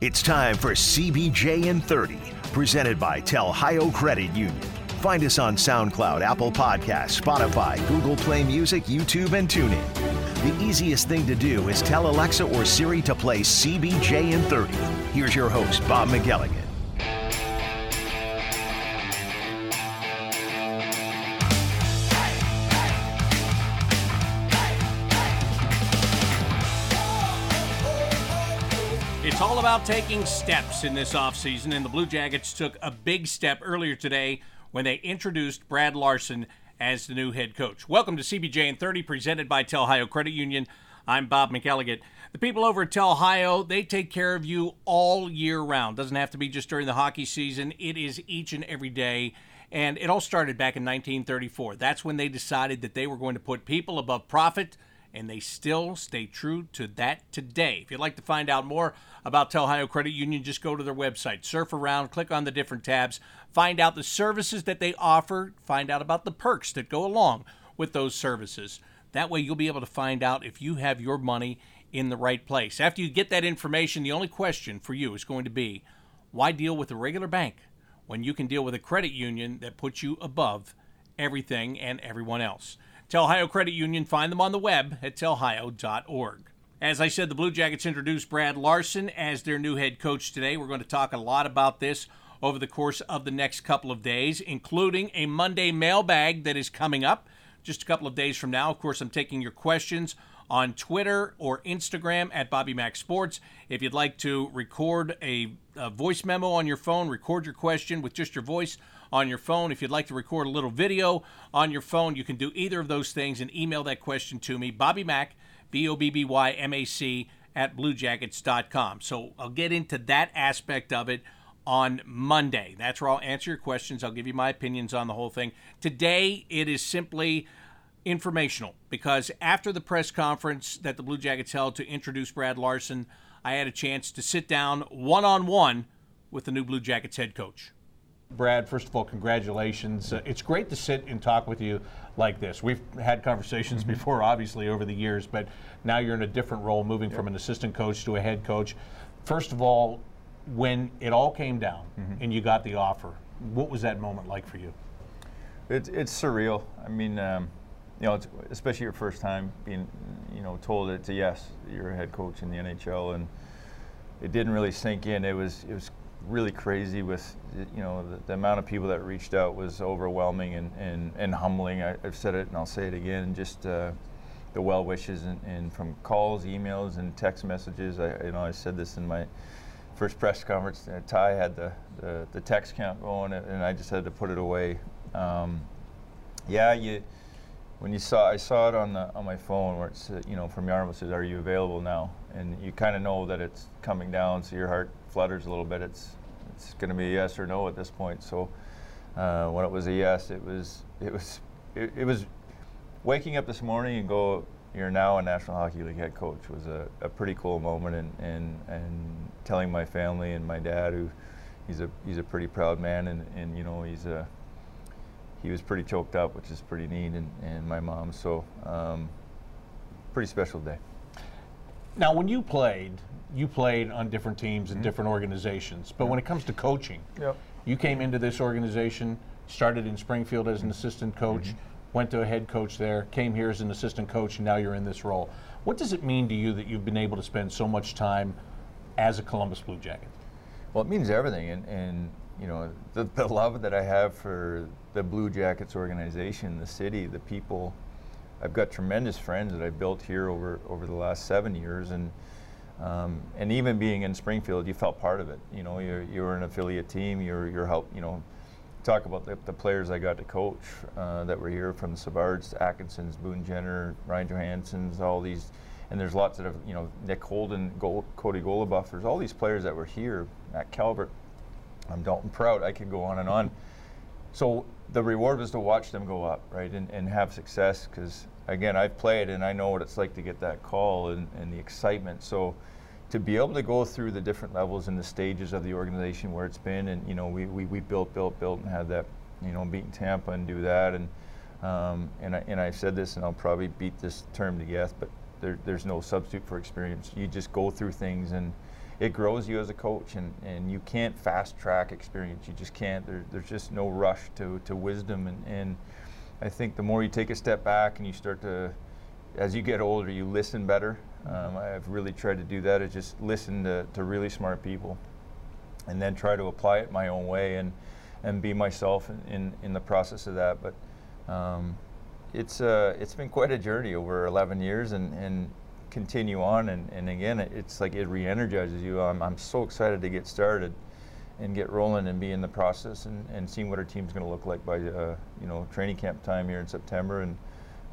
It's time for CBJ in 30, presented by Telhio Credit Union. Find us on SoundCloud, Apple Podcasts, Spotify, Google Play Music, YouTube, and TuneIn. The easiest thing to do is tell Alexa or Siri to play CBJ in 30. Here's your host, Bob McElligott. About taking steps in this offseason, and the Blue Jackets took a big step earlier today when they introduced Brad Larsen as the new head coach. Welcome to CBJ in 30, presented by Telhio Credit Union. I'm Bob McElligott. The people over at Telhio, they take care of you all year round. Doesn't have to be just during the hockey season. It is each and every day. And it all started back in 1934. That's when they decided that they were going to put people above profit and they still stay true to that today. If you'd like to find out more about Telhio Credit Union, just go to their website, surf around, click on the different tabs, find out the services that they offer, find out about the perks that go along with those services. That way, you'll be able to find out if you have your money in the right place. After you get that information, the only question for you is going to be why deal with a regular bank when you can deal with a credit union that puts you above everything and everyone else? Telhio Credit Union, find them on the web at telhio.org. As I said, the Blue Jackets introduced Brad Larsen as their new head coach today. We're going to talk a lot about this over the course of the next couple of days, including a Monday mailbag that is coming up just a couple of days from now. Of course, I'm taking your questions on Twitter or Instagram at Bobby Mac Sports. If you'd like to record a, a, voice memo on your phone, record your question with just your voice on your phone. If you'd like to record a little video on your phone, you can do either of those things and email that question to me, Bobby Mac, B O B B Y M A C, at bluejackets.com. So I'll get into that aspect of it on Monday. That's where I'll answer your questions. I'll give you my opinions on the whole thing. Today, it is simply informational because after the press conference that the Blue Jackets held to introduce Brad Larsen, I had a chance to sit down one on one with the new Blue Jackets head coach. Brad, first of all, congratulations. Uh, it's great to sit and talk with you like this. We've had conversations mm-hmm. before, obviously, over the years, but now you're in a different role, moving yep. from an assistant coach to a head coach. First of all, when it all came down mm-hmm. and you got the offer, what was that moment like for you? It's, it's surreal. I mean, um, you know, especially your first time being, you know, told it's a yes, you're a head coach in the NHL, and it didn't really sink in. It was it was really crazy with you know the, the, amount of people that reached out was overwhelming and, and, and humbling. I, have said it and I'll say it again. Just uh, the well wishes and, and, from calls, emails, and text messages. I you know I said this in my first press conference. Uh, Ty had the, the, the text count going and I just had to put it away. Um, yeah, you when you saw I saw it on the on my phone where it's you know from Yarmouth says are you available now and you kind of know that it's coming down so your heart flutters a little bit it's it's going to be a yes or no at this point. So uh, when it was a yes, it was it was it, it, was waking up this morning and go. You're now a National Hockey League head coach was a, a pretty cool moment, and, and and telling my family and my dad, who he's a he's a pretty proud man, and, and you know he's a he was pretty choked up, which is pretty neat, and, and my mom. So um, pretty special day. Now, when you played, you played on different teams and mm-hmm. different organizations. But when it comes to coaching, yep. you came into this organization, started in Springfield as an assistant coach, mm-hmm. went to a head coach there, came here as an assistant coach, and now you're in this role. What does it mean to you that you've been able to spend so much time as a Columbus Blue Jacket? Well, it means everything, and, and you know the, the love that I have for the Blue Jackets organization, the city, the people. I've got tremendous friends that I've built here over over the last seven years, and um, and even being in Springfield, you felt part of it. You know, you're, you were an affiliate team. You're, you're help. You know, talk about the, the players I got to coach uh, that were here from the Savards, Atkinsons, Boone Jenner, Ryan Johansen's, all these, and there's lots of you know Nick Holden, Gold, Cody Goloubef. There's all these players that were here. Matt Calvert, I'm Dalton Prout. I could go on and on. So the reward was to watch them go up, right, and, and have success because again, I've played and I know what it's like to get that call and, and the excitement. So to be able to go through the different levels and the stages of the organization where it's been, and you know, we, we, we built, built, built, and had that, you know, beating Tampa and do that, and um, and I and I've said this, and I'll probably beat this term to death, but there, there's no substitute for experience. You just go through things, and it grows you as a coach, and, and you can't fast track experience. You just can't. There, there's just no rush to, to wisdom, and, and I think the more you take a step back and you start to, as you get older, you listen better. Um, I've really tried to do that. Is just listen to, to really smart people, and then try to apply it my own way and and be myself in, in, in the process of that. But um, it's uh, it's been quite a journey over 11 years, and, and continue on. And, and again, it's like it re-energizes you. I'm, I'm so excited to get started and get rolling and be in the process and, and seeing what our team's going to look like by uh, you know training camp time here in September, and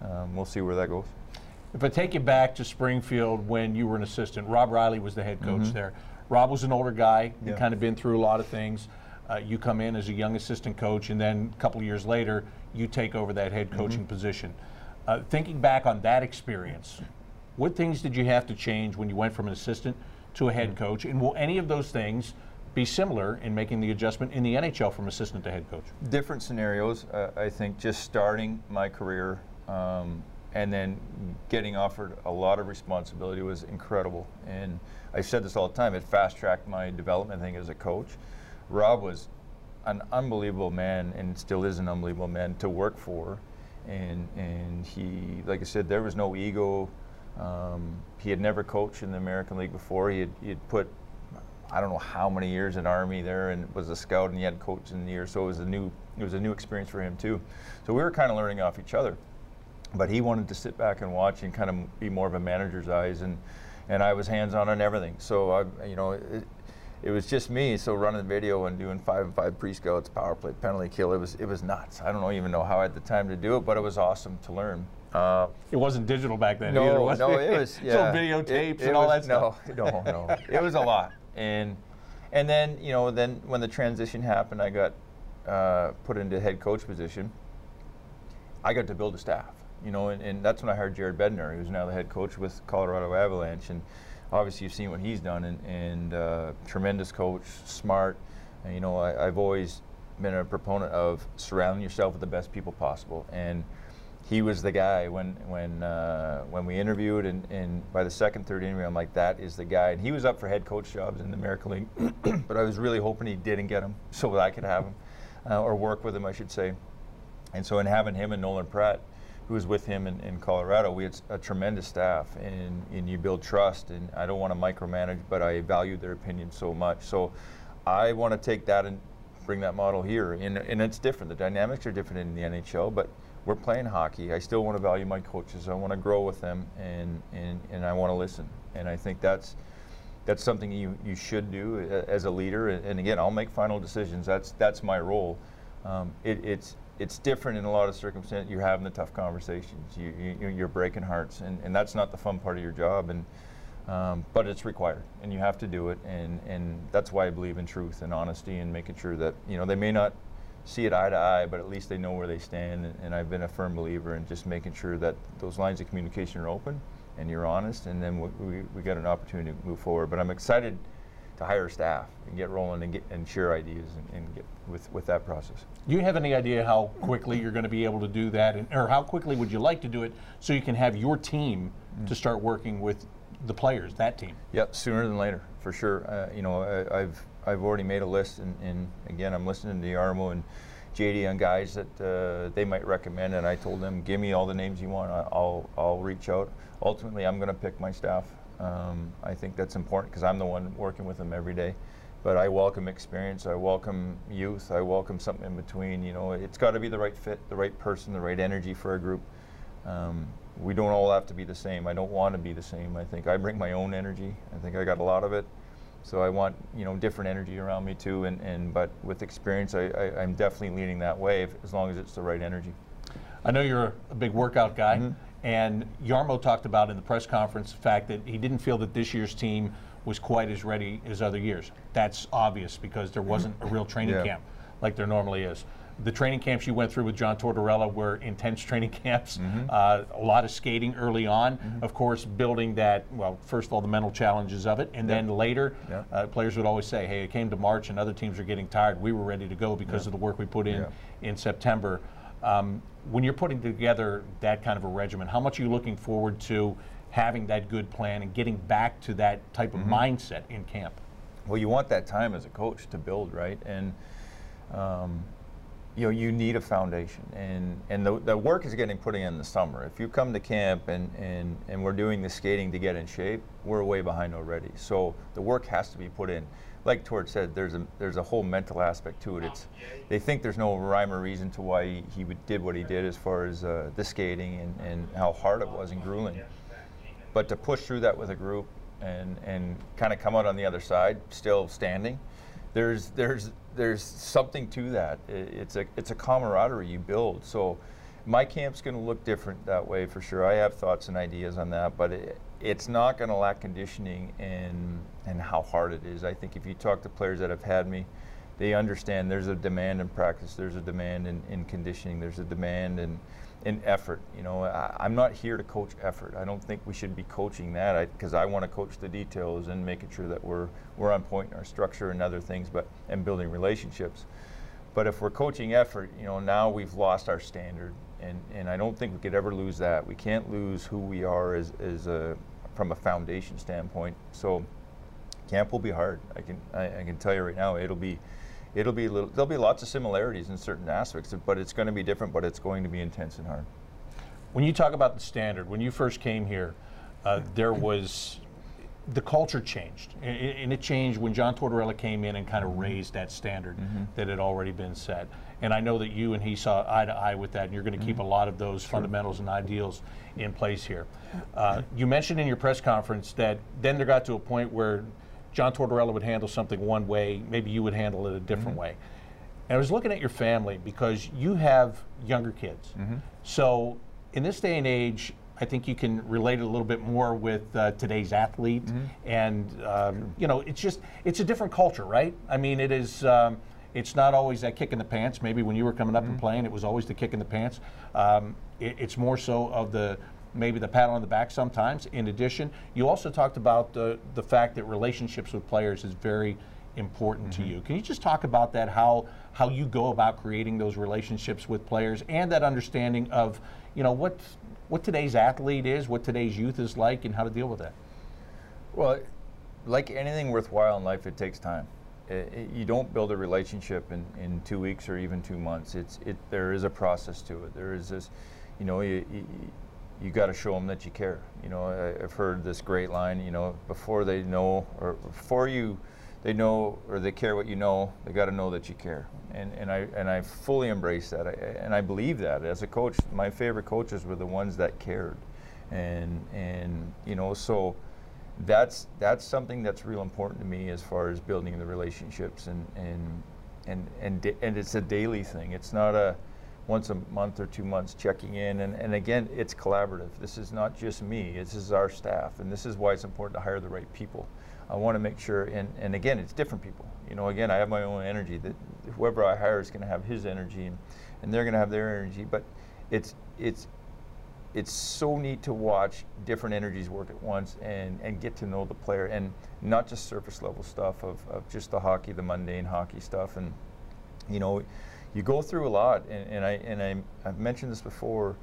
um, we'll see where that goes. If I take you back to Springfield when you were an assistant, Rob Riley was the head coach mm-hmm. there. Rob was an older guy. He yeah. kind of been through a lot of things. Uh, you come in as a young assistant coach, and then a couple years later, you take over that head coaching mm-hmm. position. Uh, thinking back on that experience, what things did you have to change when you went from an assistant to a head mm-hmm. coach? And will any of those things be similar in making the adjustment in the NHL from assistant to head coach? Different scenarios. Uh, I think just starting my career um, and then getting offered a lot of responsibility was incredible. And I said this all the time, it fast tracked my development thing as a coach. Rob was an unbelievable man and still is an unbelievable man to work for. And, and he, like I said, there was no ego. Um, he had never coached in the American League before. He had, he had put, I don't know how many years in Army there and was a scout and he had coached in the year. So it was a new, it was a new experience for him too. So we were kind of learning off each other. But he wanted to sit back and watch and kind of be more of a manager's eyes. And, and I was hands on on everything. So I, you know, it, it was just me. So running the video and doing five and five pre-scouts, power play, penalty kill, it was it was nuts. I don't even know how I had the time to do it, but it was awesome to learn. Uh, it wasn't digital back then no, either, was no, it? it was yeah. so videotapes it, it and all was, that stuff. No, no, no. it was a lot, and and then you know then when the transition happened, I got uh, put into head coach position. I got to build a staff, you know, and, and that's when I hired Jared Bednar, who's now the head coach with Colorado Avalanche, and obviously you've seen what he's done, and, and uh, tremendous coach, smart. And, you know, I, have always been a proponent of surrounding yourself with the best people possible, and he was the guy when when uh, when we interviewed, and, and by the second, third interview, I'm like, that is the guy. And he was up for head coach jobs in the American League, but I was really hoping he didn't get him so that I could have him, uh, or work with him, I should say. And so in having him and Nolan Pratt who was with him in, in Colorado, we had a tremendous staff, and, and you build trust. And I don't want to micromanage, but I value their opinion so much. So I want to take that and bring that model here. And, and it's different. The dynamics are different in the NHL, but we're playing hockey. I still want to value my coaches. I want to grow with them, and, and, and I want to listen. And I think that's that's something you, you should do as a leader. And again, I'll make final decisions. That's that's my role. Um, it, it's it's different in a lot of circumstances. You're having the tough conversations. You, you, you're breaking hearts, and, and that's not the fun part of your job. And um, but it's required, and you have to do it. And and that's why I believe in truth and honesty, and making sure that you know they may not see it eye to eye, but at least they know where they stand. And, and I've been a firm believer in just making sure that those lines of communication are open, and you're honest, and then we, we, we get an opportunity to move forward. But I'm excited to hire staff and get rolling and get and share ideas and, and, get with, with that process. Do you have any idea how quickly you're going to be able to do that, and, or how quickly would you like to do it so you can have your team mm. to start working with the players, that team? Yep, sooner than later, for sure. Uh, you know, I, have I've already made a list, and, and again, I'm listening to Jarmo and JD on guys that uh, they might recommend, and I told them, give me all the names you want. I'll I'll reach out. Ultimately, I'm going to pick my staff um, I think that's important because I'm the one working with them every day. But I welcome experience. I welcome youth. I welcome something in between. You know, it's got to be the right fit, the right person, the right energy for a group. Um, we don't all have to be the same. I don't want to be the same. I think I bring my own energy. I think I got a lot of it. So I want you know different energy around me too. And, and but with experience, I, I, am definitely leading that way as long as it's the right energy. I know you're a big workout guy. Mm-hmm. And Jarmo talked about in the press conference the fact that he didn't feel that this year's team was quite as ready as other years. That's obvious because there wasn't a real training yeah. camp like there normally is. The training camps you went through with John Tortorella were intense training camps. Mm-hmm. Uh, a lot of skating early on, mm-hmm. of course, building that. Well, first of all, the mental challenges of it, and yeah. then later, yeah. uh, players would always say, "Hey, it came to March, and other teams are getting tired. We were ready to go because of the work we put in in September." Um, when you're putting together that kind of a regimen, how much are you looking forward to having that good plan and getting back to that type of mindset in camp? Well, you want that time as a coach to build, right? And um, you know, you need a foundation, and and the, the work is getting put in in the summer. If you come to camp and, and and we're doing the skating to get in shape, we're way behind already. So the work has to be put in. Like Torts said, there's a there's a whole mental aspect to it. It's they think there's no rhyme or reason to why he, he did what he did as far as uh, the skating and, and how hard it was and grueling. But to push through that with a group and and kind of come out on the other side still standing, there's there's there's something to that. It's a it's a camaraderie you build. So my camp's going to look different that way for sure. I have thoughts and ideas on that, but it, it's not going to lack conditioning and and how hard it is. I think if you talk to players that have had me, they understand there's a demand in practice, there's a demand in, in conditioning, there's a demand in in effort. You know, I, I'm not here to coach effort. I don't think we should be coaching that because I, want to coach the details and making sure that we're we're on point in our structure and other things, but and building relationships. But if we're coaching effort, you know, now we've lost our standard, and, and I don't think we could ever lose that. We can't lose who we are as, as a, from a foundation standpoint. So camp will be hard. I can I, I can tell you right now, it'll be it'll be a little, there'll be lots of similarities in certain aspects, but it's going to be different. But it's going to be intense and hard. When you talk about the standard, when you first came here, uh, there was the culture changed, A- a- and it changed when John Tortorella came in and kind of raised that standard that had already been set. And I know that you and he saw eye to eye with that, and you're going to keep a lot of those fundamentals and ideals in place here. Uh, you mentioned in your press conference that then there got to a point where John Tortorella would handle something one way, maybe you would handle it a different way. And I was looking at your family because you have younger kids. So in this day and age, I think you can relate it a little bit more with uh, today's athlete, and um, you know, it's just it's a different culture, right? I mean, it is. Um, it's not always that kick in the pants. Maybe when you were coming up and playing, it was always the kick in the pants. Um, it, it's more so of the maybe the pat on the back sometimes. In addition, you also talked about the the fact that relationships with players is very important to mm-hmm. you. Can you just talk about that? How how you go about creating those relationships with players and that understanding of you know what what today's athlete is, what today's youth is like, and how to deal with that. Well, like anything worthwhile in life, it takes time. I- I- you don't build a relationship in, in two weeks or even two months. It's it. There is a process to it. There is this, you know, you, you, you got to show them that you care. You know, I, I've heard this great line. You know, before they know or before you, they know or they care what you know. They got to know that you care. And and I and I fully embrace that. I, and I believe that as a coach, my favorite coaches were the ones that cared, and and you know so that's that's something that's real important to me as far as building the relationships and and and and, and it's a daily thing. It's not a once a month or two months checking in and, and again it's collaborative. This is not just me, this is our staff and this is why it's important to hire the right people. I want to make sure and, and again it's different people. You know, again I have my own energy that whoever I hire is gonna have his energy and, and they're gonna have their energy. But it's it's it's so neat to watch different energies work at once and, and get to know the player and not just surface level stuff of, of just the hockey, the mundane hockey stuff. And, you know, you go through a lot. And, and, I, and I, I've mentioned this before.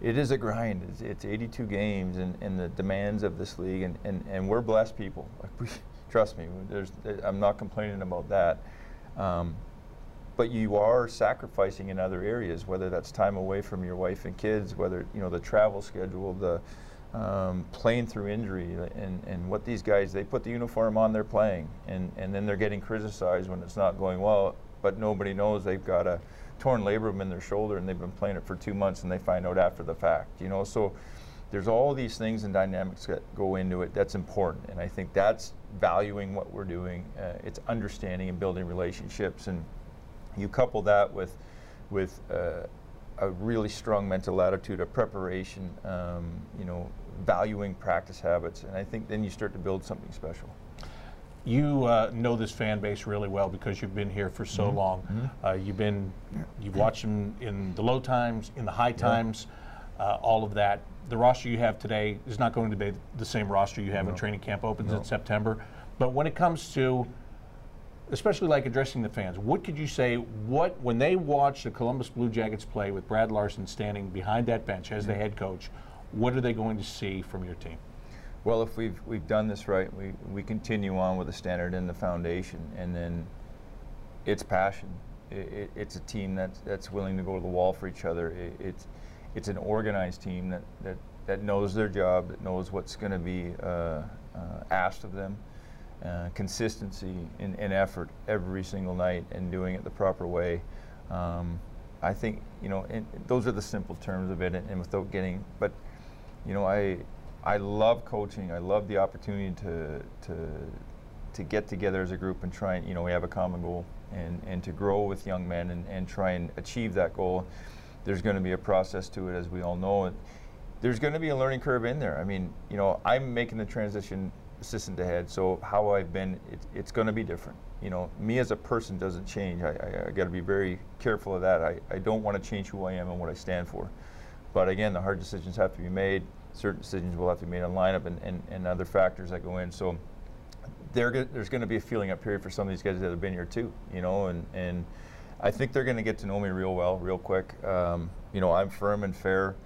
It is a grind. It's, it's 82 games and, and the demands of this league. And, and, and we're blessed people. Like we, trust me, there's, I'm not complaining about that. Um, but you are sacrificing in other areas, whether that's time away from your wife and kids, whether you know the travel schedule, the um, playing through injury, and, and what these guys they put the uniform on, they're playing, and, and then they're getting criticized when it's not going well, but nobody knows they've got a torn labrum in their shoulder and they've been playing it for two months and they find out after the fact, you know. So there's all these things and dynamics that go into it that's important, and I think that's valuing what we're doing. Uh, it's understanding and building relationships and you couple that with with uh, a really strong mental attitude, a preparation, um, you know, valuing practice habits, and I think then you start to build something special. You uh, know this fan base really well because you've been here for so long. Uh, you've been, you've watched them in the low times, in the high times, uh, all of that. The roster you have today is not going to be the same roster you have when training camp opens in September. But when it comes to, especially like addressing the fans, what could you say? What when they watch the Columbus Blue Jackets play with Brad Larsen standing behind that bench as the head coach, what are they going to see from your team? Well, if we've we've done this right, we, we continue on with the standard and the foundation, and then it's passion. It, it, it's a team that's that's willing to go to the wall for each other. It, it's it's an organized team that, that, that knows their job, that knows what's going to be uh, uh, asked of them. Uh, consistency in, in, effort every single night and doing it the proper way. Um, I think you know those are the simple terms of it, and, and, without getting, but you know I I love coaching. I love the opportunity to to to get together as a group and try and you know we have a common goal and and to grow with young men and, and try and achieve that goal. There's going to be a process to it, as we all know. And there's going to be a learning curve in there. I mean, you know, I'm making the transition assistant to head. So how I've been, it, it's going to be different. You know, me as a person doesn't change. I, I, I got to be very careful of that. I, I don't want to change who I am and what I stand for. But again, the hard decisions have to be made. Certain decisions will have to be made on lineup and, and, and other factors that go in. So there's going to be a feeling up period for some of these guys that have been here too. You know, and and I think they're going to get to know me real well, real quick. Um, you know, I'm firm and fair.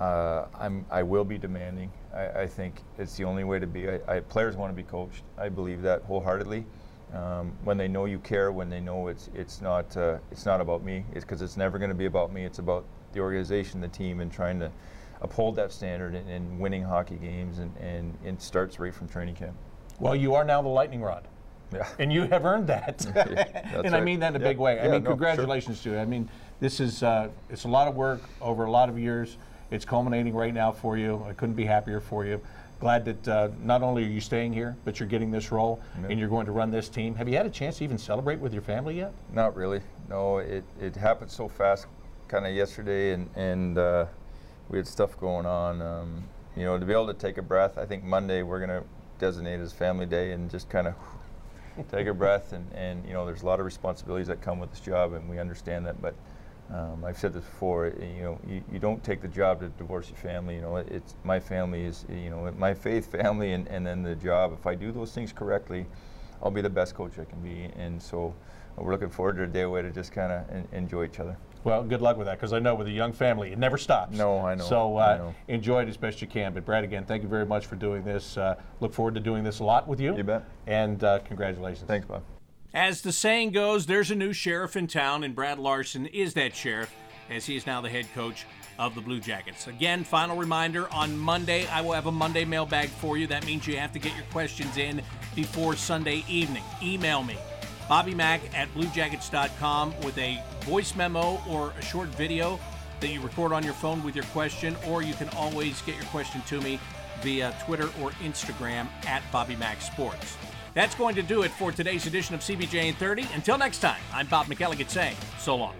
Uh, I'm, I will be demanding. I, I, think it's the only way to be. I, I, players want to be coached. I believe that wholeheartedly. Um, when they know you care, when they know it's it's not uh, it's not about me. It's because it's never going to be about me. It's about the organization, the team, and trying to uphold that standard and, and winning hockey games. And, and it starts right from training camp. Well, you are now the lightning rod. Yeah. And you have earned that. and right. I mean that in a yeah. big way. I mean, no, congratulations sure. to you. I mean, this is uh, it's a lot of work over a lot of years. It's culminating right now for you. I couldn't be happier for you. Glad that uh, not only are you staying here, but you're getting this role and you're going to run this team. Have you had a chance to even celebrate with your family yet? Not really. No, it, it happened so fast, kind of yesterday, and, and uh, we had stuff going on. Um, you know, to be able to take a breath, I think Monday we're going to designate as family day and just kind of take a breath. And, and, you know, there's a lot of responsibilities that come with this job, and we understand that. But um, I've said this before. You know, you, you, don't take the job to divorce your family. You know, it's my family is you know my faith family, and, and then the job. If I do those things correctly, I'll be the best coach I can be. And so we're looking forward to a day away to just kind of enjoy each other. Well, good luck with that because I know with a young family, it never stops. No, I know. So uh, I know. enjoy it as best you can. But Brad, again, thank you very much for doing this. Uh, look forward to doing this a lot with you. You bet. And uh, congratulations. Thanks, Bob. As the saying goes, there's a new sheriff in town, and Brad Larsen is that sheriff, as he is now the head coach of the Blue Jackets. Again, final reminder on Monday, I will have a Monday mailbag for you. That means you have to get your questions in before Sunday evening. Email me, Bobby Mack at BlueJackets.com, with a voice memo or a short video that you record on your phone with your question, or you can always get your question to me via Twitter or Instagram at BobbyMac Sports. That's going to do it for today's edition of CBJ in 30. Until next time, I'm Bob McElligott saying so long.